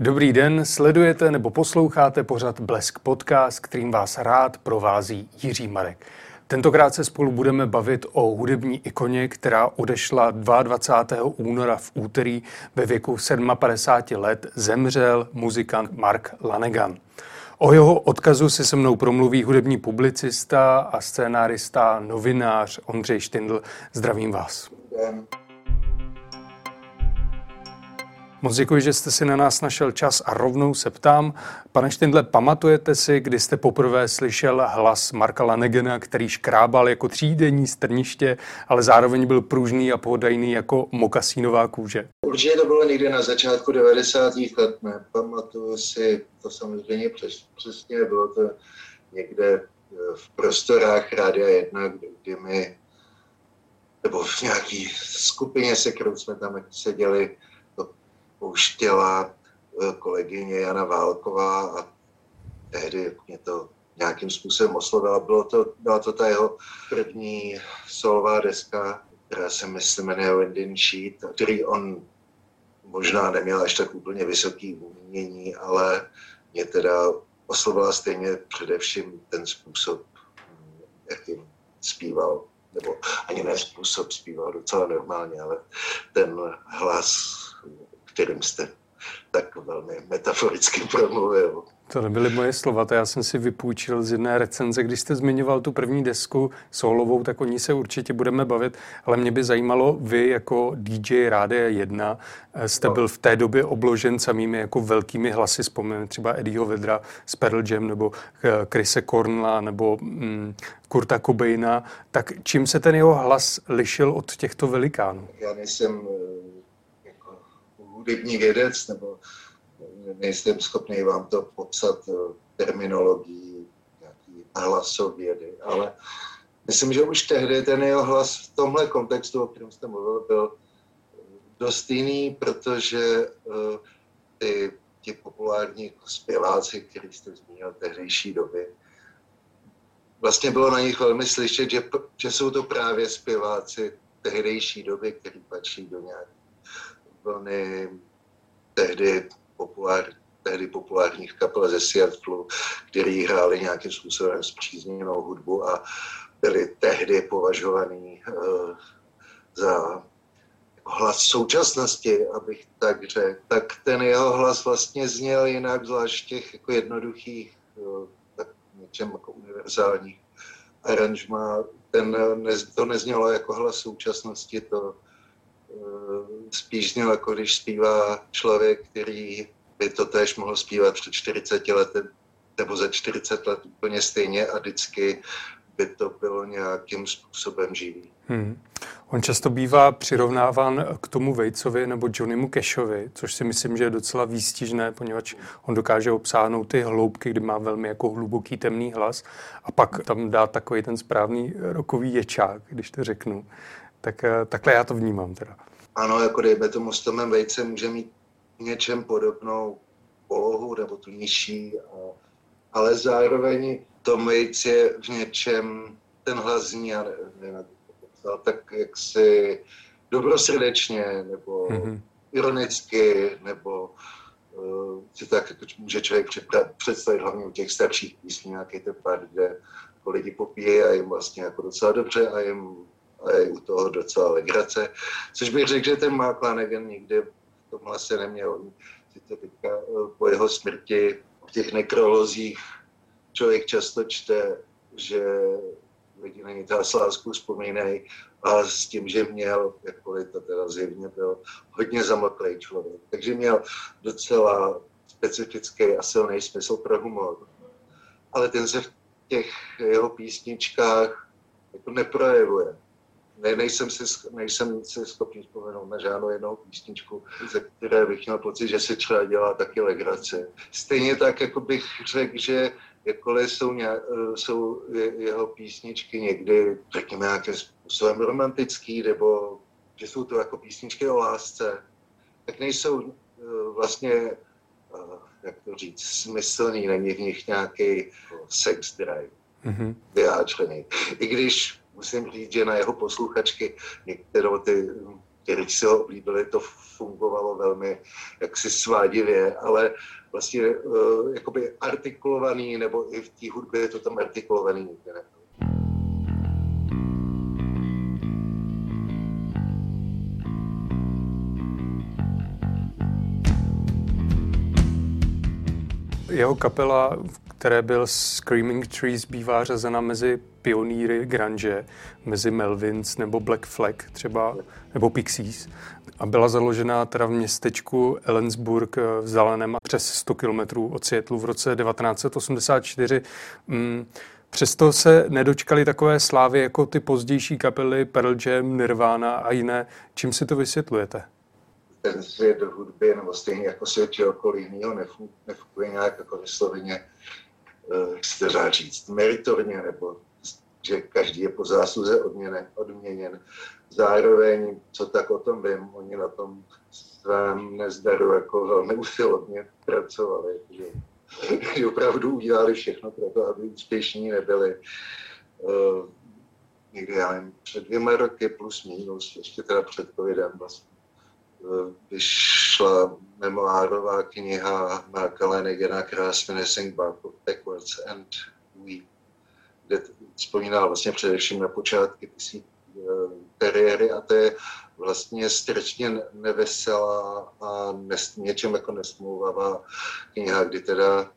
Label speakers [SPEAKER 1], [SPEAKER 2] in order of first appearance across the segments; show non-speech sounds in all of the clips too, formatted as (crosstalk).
[SPEAKER 1] Dobrý den, sledujete nebo posloucháte pořad Blesk Podcast, kterým vás rád provází Jiří Marek. Tentokrát se spolu budeme bavit o hudební ikoně, která odešla 22. února v úterý ve věku 57 let zemřel muzikant Mark Lanegan. O jeho odkazu si se mnou promluví hudební publicista a scénárista, novinář Ondřej Štindl. Zdravím vás. Den. Moc děkuji, že jste si na nás našel čas a rovnou se ptám. Pane Štindle, pamatujete si, kdy jste poprvé slyšel hlas Marka Lanegena, který škrábal jako třídenní strniště, ale zároveň byl pružný a pohodajný jako mokasínová kůže?
[SPEAKER 2] Určitě to bylo někdy na začátku 90. let, ne? Pamatuju si to samozřejmě přes, přesně, bylo to někde eh, v prostorách Rádia 1, kdy my, nebo v nějaký skupině, se kterou jsme tam seděli, pouštěla eh, kolegyně Jana Válková a tehdy mě to nějakým způsobem oslovila. Bylo to, byla to ta jeho první solová deska, která se myslím jmenuje Windin Sheet, který on možná neměl až tak úplně vysoký umění, ale mě teda oslovila stejně především ten způsob, jakým zpíval, nebo ani ne způsob zpíval docela normálně, ale ten hlas kterým jste tak velmi metaforicky promluvil.
[SPEAKER 1] To nebyly moje slova, to já jsem si vypůjčil z jedné recenze. Když jste zmiňoval tu první desku solovou, tak o ní se určitě budeme bavit, ale mě by zajímalo, vy jako DJ Rádia 1 eh, jste no. byl v té době obložen samými jako velkými hlasy, vzpomínám třeba Eddieho Vedra z Pearl Jam nebo eh, Chrise Cornla nebo mm, Kurta Cobaina, tak čím se ten jeho hlas lišil od těchto velikánů?
[SPEAKER 2] Já nejsem eh, hudební vědec, nebo nejsem schopný vám to popsat eh, terminologií nějaký hlasovědy, ale myslím, že už tehdy ten jeho hlas v tomhle kontextu, o kterém jste mluvil, byl dost jiný, protože uh, ty, ti populární zpěváci, který jste zmínil tehdejší doby, vlastně bylo na nich velmi slyšet, že, že jsou to právě zpěváci tehdejší doby, který patří do nějaké vlny tehdy, populár, tehdy populárních kapel ze Seattle, který hráli nějakým způsobem zpřízněnou hudbu a byli tehdy považovaní uh, za hlas současnosti, abych tak řekl, tak ten jeho hlas vlastně zněl jinak, zvlášť těch jako jednoduchých, uh, tak něčem jako univerzálních aranžmá. Ten, to neznělo jako hlas současnosti, to Eh, spíš zněl jako když zpívá člověk, který by to též mohl zpívat před 40 lety nebo za 40 let úplně stejně a vždycky by to bylo nějakým způsobem živý. Hmm.
[SPEAKER 1] On často bývá přirovnáván k tomu Vejcovi nebo Johnnymu Cashovi, což si myslím, že je docela výstižné, poněvadž on dokáže obsáhnout ty hloubky, kdy má velmi jako hluboký temný hlas a pak tam dá takový ten správný rokový ječák, když to řeknu. Tak eh, takhle já to vnímám teda.
[SPEAKER 2] Ano, jako dejme tomu s Tomem Vejce může mít něčem podobnou polohu nebo tu nižší, ale zároveň Tom Vejc je v něčem, ten hlas zní, já nevím, tak jak si dobrosrdečně, nebo mm-hmm. ironicky, nebo uh, si tak jako může člověk představit hlavně u těch starších písní nějaký ten pár, kde lidi popíjí a jim vlastně jako docela dobře a jim a je u toho docela legrace. Což bych řekl, že ten Mark Lanegan nikdy v tomhle se neměl. Sice teďka eh, po jeho smrti v těch nekrolozích člověk často čte, že lidi na Nitás lásku vzpomínají a s tím, že měl, jakkoliv to teda zjevně byl, hodně zamoklý člověk. Takže měl docela specifický a silný smysl pro humor. Ale ten se v těch jeho písničkách jako neprojevuje ne, nejsem, si, nejsem si schopný vzpomenout na žádnou jednou písničku, ze které bych měl pocit, že si třeba dělá taky legrace. Stejně tak, jako bych řekl, že jakkoliv jsou, nějak, jsou jeho písničky někdy, řekněme, nějakým způsobem romantický, nebo že jsou to jako písničky o lásce, tak nejsou eh, vlastně, eh, jak to říct, smyslný, není v nich nějaký sex drive mm-hmm. vyjádřený. I když musím říct, že na jeho posluchačky některou ty kterých si ho oblíbili, to fungovalo velmi jaksi svádivě, ale vlastně uh, jakoby artikulovaný, nebo i v té hudbě je to tam artikulovaný nikdy
[SPEAKER 1] Jeho kapela, které byl Screaming Trees, bývá řazena mezi pionýry grunge, mezi Melvins nebo Black Flag třeba, nebo Pixies. A byla založena teda v městečku Ellensburg v Zeleném přes 100 kilometrů od Seattleu v roce 1984. Mm, přesto se nedočkali takové slávy jako ty pozdější kapely Pearl Jam, Nirvana a jiné. Čím si to vysvětlujete?
[SPEAKER 2] Ten svět hudby, nebo stejně jako svět čehokoliv jiného, nefunguje nějak jako vysloveně, eh, jak se to dá říct, meritorně, nebo že každý je po zásluze odměnen, odměněn. Zároveň, co tak o tom vím, oni na tom svém nezdaru jako velmi usilovně pracovali, že, (laughs) že opravdu udělali všechno pro to, aby úspěšní nebyli. Uh, někdy, já nevím, před dvěma roky plus minus, ještě teda před covidem vlastně vyšla memoárová kniha Marka Lenegena, která se jmenuje Sing Backwards and We, kde vzpomínal vlastně především na počátky své eh, kariéry a to je vlastně strašně neveselá a nes, něčem jako nesmlouvavá kniha, kdy teda,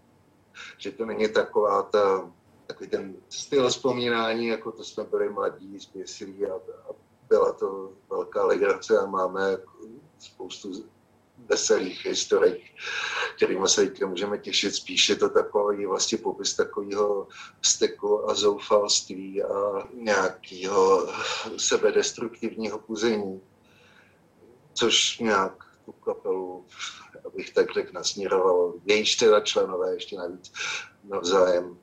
[SPEAKER 2] že to není taková ta, takový ten styl vzpomínání, jako to jsme byli mladí, zběsilí a, a byla to velká legrace a máme spoustu veselých historik, kterými se můžeme těšit. Spíš je to takový vlastně popis takového steku a zoufalství a nějakého sebedestruktivního puzení, což nějak tu kapelu, abych tak řekl, nasměrovalo. Jejíž teda členové ještě navíc navzájem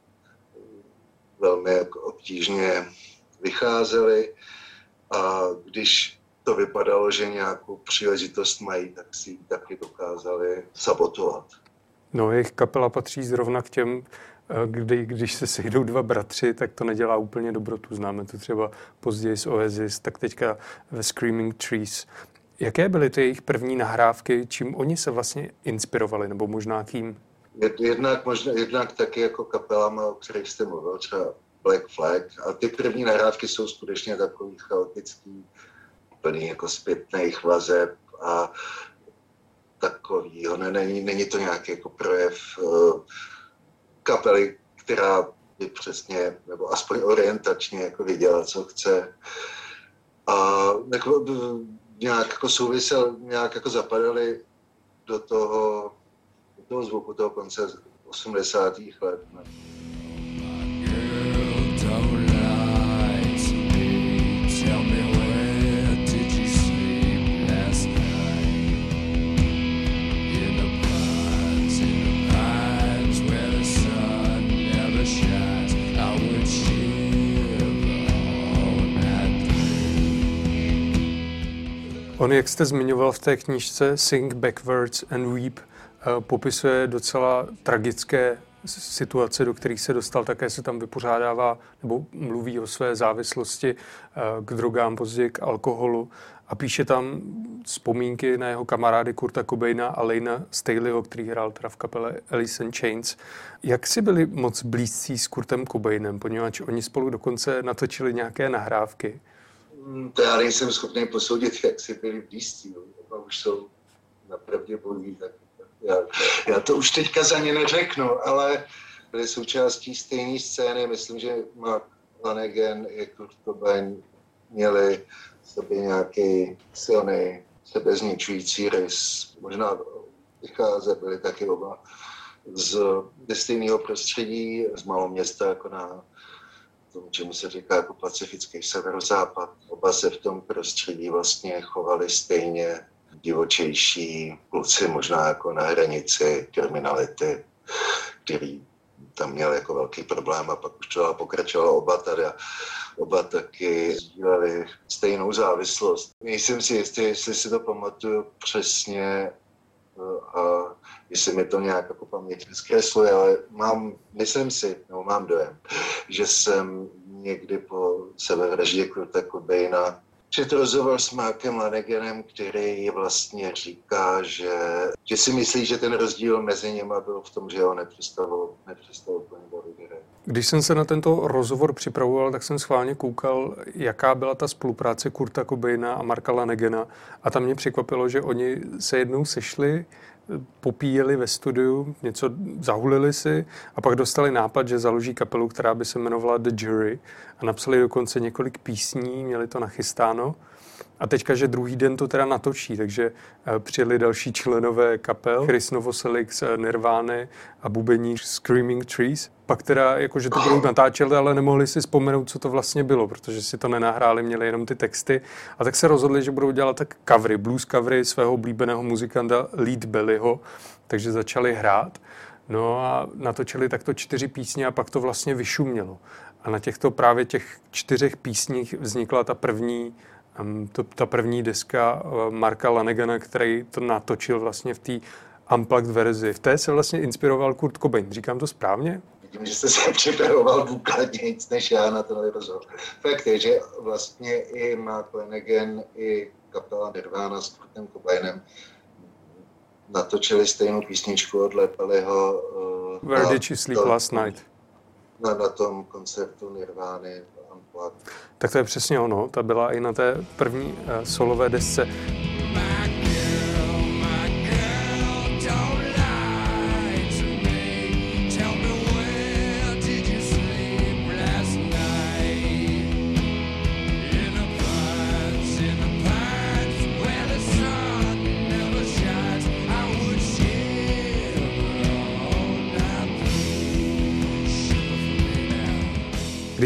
[SPEAKER 2] velmi obtížně vycházeli. A když to vypadalo, že nějakou příležitost mají, tak si ji taky dokázali sabotovat.
[SPEAKER 1] No, jejich kapela patří zrovna k těm, eh, kdy, když se sejdou dva bratři, tak to nedělá úplně dobrotu. Známe to třeba později z Oasis, tak teďka ve Screaming Trees. Jaké byly ty jejich první nahrávky, čím oni se vlastně inspirovali, nebo možná kým?
[SPEAKER 2] Jednak, možná, jednak taky jako kapelama, o kterých jste mluvil, třeba Black Flag. A ty první nahrávky jsou skutečně takový chaotický, plný jako zpětných vazeb a takovýho. Ne, není, není to nějaký jako projev uh, kapely, která by přesně, nebo aspoň orientačně jako viděla, co chce. A jako, nějak jako souvisel, nějak jako zapadali do toho, do toho zvuku toho konce 80. let. Ne?
[SPEAKER 1] On, jak jste zmiňoval v té knížce Sing Backwards and Weep, eh, popisuje docela tragické situace, do kterých se dostal, také se tam vypořádává nebo mluví o své závislosti eh, k drogám, později k alkoholu a píše tam vzpomínky na jeho kamarády Kurta Cobaina a Lena Staleyho, který hrál teda v kapele Alice in Chains. Jak si byli moc blízcí s Kurtem Cobainem, poněvadž oni spolu dokonce natočili nějaké nahrávky?
[SPEAKER 2] Hmm, to já nejsem schopný posoudit, (laughs) jak si byli blízcí. No. už jsou napravdě bojí, tak já, já to už teďka za ně neřeknu, ale byli součástí stejné scény. Myslím, že Mark Lanegan i Kurt Cobain měli v sobě nějaký silný sebezničující rys. Možná vycháze byli taky oba z stejného prostředí, z malého města jako na tomu, čemu se říká jako pacifický severozápad. Oba se v tom prostředí vlastně chovali stejně divočejší kluci, možná jako na hranici kriminality, který tam měl jako velký problém a pak už to pokračovalo oba tady. Oba taky sdíleli stejnou závislost. Nejsem si jistý, jestli si to pamatuju přesně a jestli mi to nějak jako paměť zkresluje, ale mám, myslím si, nebo mám dojem, že jsem někdy po sebevraždě Kurta Cobaina čet rozhovor s Markem Lanegenem, který vlastně říká, že, že si myslí, že ten rozdíl mezi nimi byl v tom, že ho nepřestavoval, nepřestavoval plně
[SPEAKER 1] Když jsem se na tento rozhovor připravoval, tak jsem schválně koukal, jaká byla ta spolupráce Kurta Cobaina a Marka Lanegena. A tam mě překvapilo, že oni se jednou sešli popíjeli ve studiu, něco zahulili si a pak dostali nápad, že založí kapelu, která by se jmenovala The Jury a napsali dokonce několik písní, měli to nachystáno. A teďka, že druhý den to teda natočí, takže eh, přijeli další členové kapel, Chris Novoselic z eh, Nirvány a bubeníř Screaming Trees. Pak teda, jakože to budou natáčet, ale nemohli si vzpomenout, co to vlastně bylo, protože si to nenahráli, měli jenom ty texty. A tak se rozhodli, že budou dělat tak covery, blues covery svého oblíbeného muzikanta Lead Bellyho, takže začali hrát. No a natočili takto čtyři písně a pak to vlastně vyšumělo. A na těchto právě těch čtyřech písních vznikla ta první to, ta první deska eh, Marka Lanegana, který to natočil vlastně v té unplugged verzi. V té se vlastně inspiroval Kurt Cobain. Říkám to správně?
[SPEAKER 2] Vidím, že jste se (laughs) připravoval důkladně nic než já na ten rozhovor. Fakt je, že vlastně i Mark Lanegan, i kapela Nirvana s Kurtem Cobainem natočili stejnou písničku od Lepeliho.
[SPEAKER 1] Uh, Where did you sleep last night?
[SPEAKER 2] Na, na tom koncertu Nirvány
[SPEAKER 1] tak to je přesně ono. Ta byla i na té první uh, solové desce.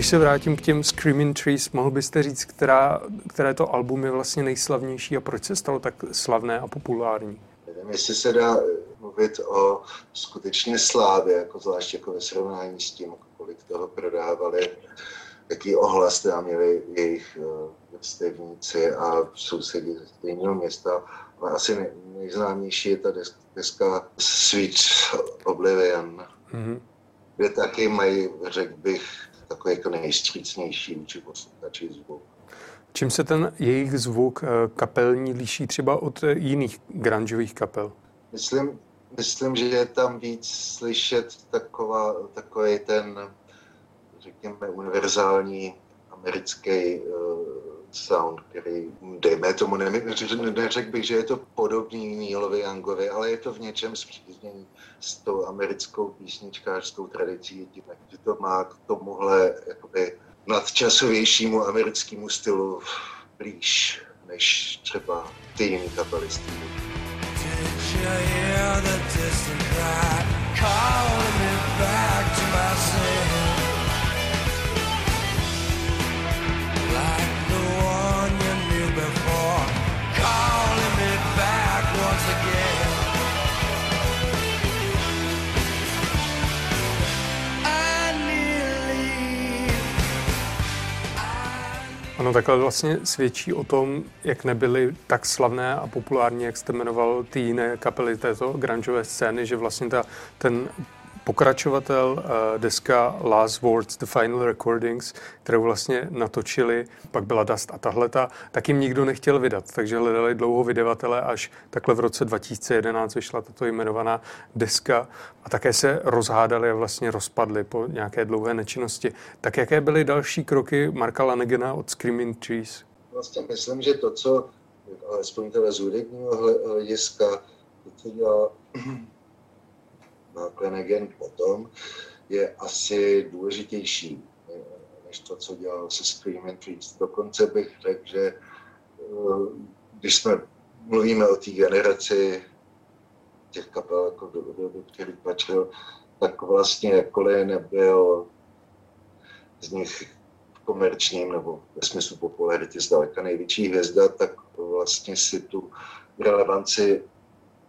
[SPEAKER 1] Když se vrátím k těm Screaming Trees, mohl byste říct, která, které to album je vlastně nejslavnější a proč se stalo tak slavné a populární?
[SPEAKER 2] Nevím, jestli se dá mluvit o skutečně slávě, jako zvlášť jako ve srovnání s tím, kolik toho prodávali, jaký ohlas teda měli jejich uh, vrstevníci a sousedí ze stejného města. Ale asi nejznámější je ta deska Sweet Oblivion, mm-hmm. kde taky mají, řekl bych, takový jako nejstřícnější vůči posluchači zvuk.
[SPEAKER 1] Čím se ten jejich zvuk eh, kapelní liší třeba od eh, jiných grungeových kapel?
[SPEAKER 2] Myslím, myslím, že je tam víc slyšet taková, takový ten, řekněme, univerzální americký uh, sound, který, dejme tomu, ne, neřekl bych, že je to podobný Nealovi Youngovi, ale je to v něčem zpřízněný s tou americkou písničkářskou tradicí, tím, že to má k tomuhle jakoby nadčasovějšímu americkému stylu blíž než třeba ty jiný kapelisti. Did you hear the distant cry calling me
[SPEAKER 1] Ano, takhle vlastně svědčí o tom, jak nebyly tak slavné a populární, jak jste jmenoval ty jiné kapely této grungeové scény, že vlastně ta, ten pokračovatel uh, deska Last Words, The Final Recordings, kterou vlastně natočili, pak byla Dust a tahleta, tak jim nikdo nechtěl vydat, takže hledali dlouho vydavatele, až takhle v roce 2011 vyšla tato jmenovaná deska a také se rozhádali a vlastně rozpadli po nějaké dlouhé nečinnosti. Tak jaké byly další kroky Marka Lanegena od Screaming Trees?
[SPEAKER 2] Vlastně myslím, že to, co alespoň teda z hudebního hlediska, to, co dělal (clears throat) Flanagan potom je asi důležitější než to, co dělal se Scream Trees. Dokonce bych řekl, že eh, když jsme mluvíme o té generaci těch kapel, jako do, do, do kterých patřil, tak vlastně jakkoliv nebyl z nich komerčním nebo ve smyslu popularity zdaleka největší hvězda, tak vlastně si tu relevanci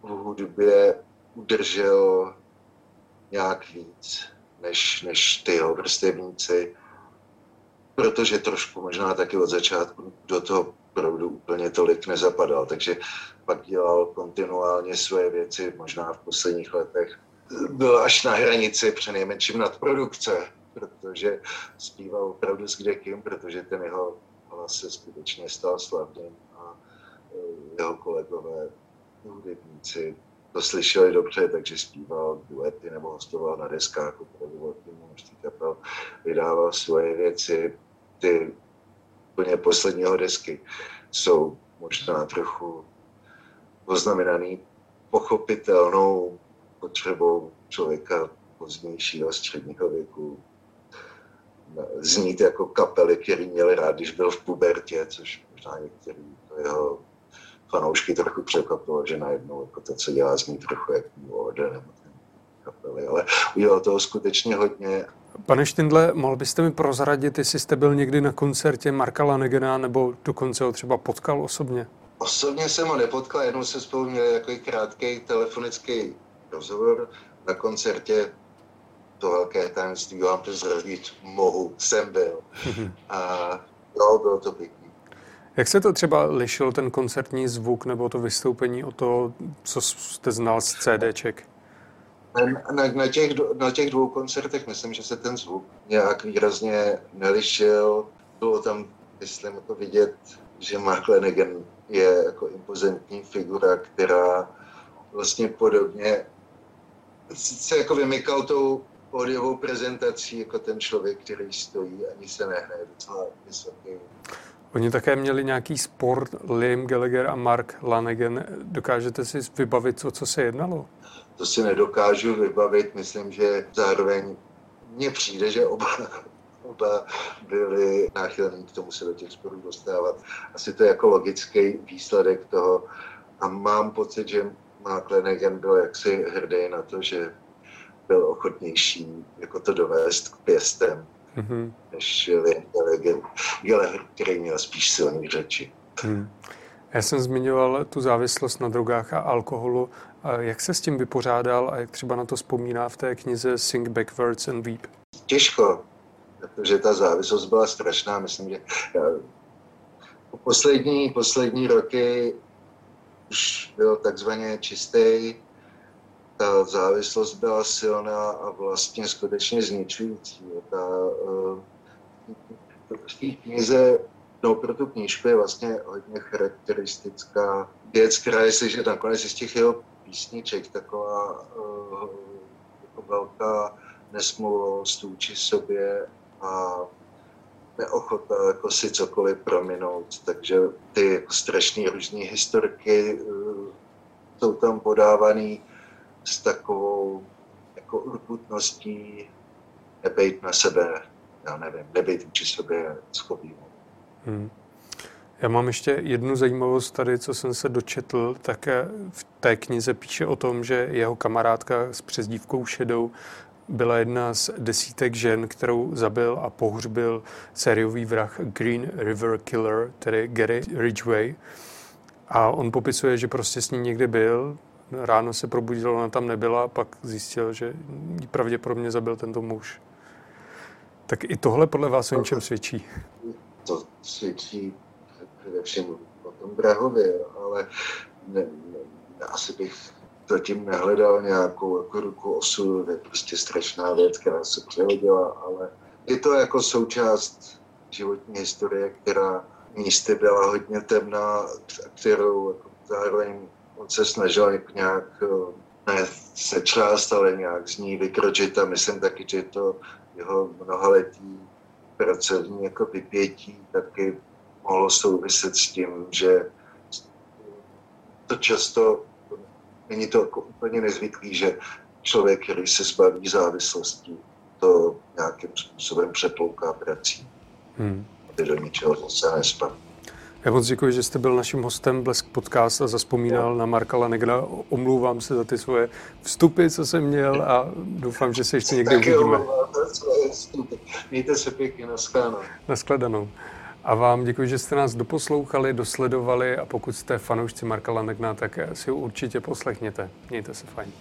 [SPEAKER 2] v hudbě udržel nějak víc než, než ty jeho vrstevníci, protože trošku možná taky od začátku do toho opravdu úplně tolik nezapadal, takže pak dělal kontinuálně své věci, možná v posledních letech. Byl až na hranici přenejmenším nadprodukce, protože zpíval opravdu s kdekým, protože ten jeho a se skutečně stal slavným a eh, jeho kolegové hudebníci to slyšeli dobře, takže zpíval duety nebo hostoval na deskách opravdu množství kapel, vydával svoje věci. Ty úplně posledního desky jsou možná trochu poznamenaný pochopitelnou potřebou člověka pozdějšího středního věku znít jako kapely, který měli rád, když byl v pubertě, což možná některý jeho fanoušky trochu překvapilo, že najednou jako to, co dělá, zní trochu jak nebo ten kapely, ale udělal toho skutečně hodně.
[SPEAKER 1] Pane Štindle, mohl byste mi prozradit, jestli jste byl někdy na koncertě Marka Lanegena nebo dokonce ho třeba potkal osobně?
[SPEAKER 2] Osobně jsem ho nepotkal, jenom se spolu měli takový krátký telefonický rozhovor na koncertě to velké tajemství vám prozradit mohu, jsem byl. A jo, bylo to pěkný.
[SPEAKER 1] Jak se to třeba lišil ten koncertní zvuk nebo to vystoupení o to, co jste znal z CDček?
[SPEAKER 2] Na, na, těch, na těch dvou koncertech myslím, že se ten zvuk nějak výrazně nelišil. Bylo tam, myslím, jako vidět, že Mark Lanigan je jako impozantní figura, která vlastně podobně se jako vymykal tou pódiovou prezentací jako ten člověk, který stojí, ani se nehne, docela vysoký.
[SPEAKER 1] Oni také měli nějaký sport, Liam Gallagher a Mark Lanegan. Dokážete si vybavit, o co se jednalo?
[SPEAKER 2] To si nedokážu vybavit. Myslím, že zároveň mně přijde, že oba, (laughs) oba byli náchylní k tomu se do těch sporů dostávat. Asi to je jako logický výsledek toho. A mám pocit, že Mark Lanegan byl jaksi hrdý na to, že byl ochotnější jako to dovést k pěstem, mm-hmm. než Gallagher, který měl spíš silný řeči. Mm.
[SPEAKER 1] Já jsem zmiňoval tu závislost na drogách a alkoholu. Jak se s tím vypořádal a jak třeba na to vzpomíná v té knize Sing Backwards and Weep?
[SPEAKER 2] Těžko, protože ta závislost byla strašná. Myslím, že já, poslední, poslední roky už byl takzvaně čistý ta závislost byla silná a vlastně skutečně zničující. Ta, v té knize, no pro tu knížku je vlastně hodně charakteristická věc, která je si, že nakonec z těch jeho písniček taková uh, jako velká nesmluvost vůči sobě a neochota jako si cokoliv prominout. Takže ty jako strašné různé historky uh, jsou tam podávané s takovou jako urputností nebejt na sebe, já nevím, nebejt vůči sobě schopný. Hmm.
[SPEAKER 1] Já mám ještě jednu zajímavost tady, co jsem se dočetl, tak v té knize píše o tom, že jeho kamarádka s přezdívkou Šedou byla jedna z desítek žen, kterou zabil a pohřbil sériový vrah Green River Killer, tedy Gary Ridgway. A on popisuje, že prostě s ní někde byl, ráno se probudil, ona tam nebyla, pak zjistil, že ji pravděpodobně zabil tento muž. Tak i tohle podle vás o něčem svědčí?
[SPEAKER 2] To svědčí především o tom Brahově, ale ne, ne, asi bych zatím nehledal nějakou jako ruku osu, to je prostě strašná věc, která se přehodila, ale je to jako součást životní historie, která místy byla hodně temná, kterou jako zároveň on se snažil nějak eh, ne se část, ale nějak z ní vykročit a myslím taky, že to jeho mnohaletý pracovní jako vypětí taky mohlo souviset s tím, že to často není to jako úplně nezvyklý, že člověk, který se zbaví závislostí, to nějakým způsobem přeplouká prací, hmm. aby do ničeho se nespadl.
[SPEAKER 1] Já moc děkuji, že jste byl naším hostem Blesk Podcast a zaspomínal na Marka Lanegra. Omlouvám se za ty svoje vstupy, co jsem měl a doufám, že se ještě někdy uvidíme.
[SPEAKER 2] Mějte se pěkně, naschledanou.
[SPEAKER 1] Naschledanou. A vám děkuji, že jste nás doposlouchali, dosledovali a pokud jste fanoušci Marka Lanegna, tak si ho určitě poslechněte. Mějte se fajn.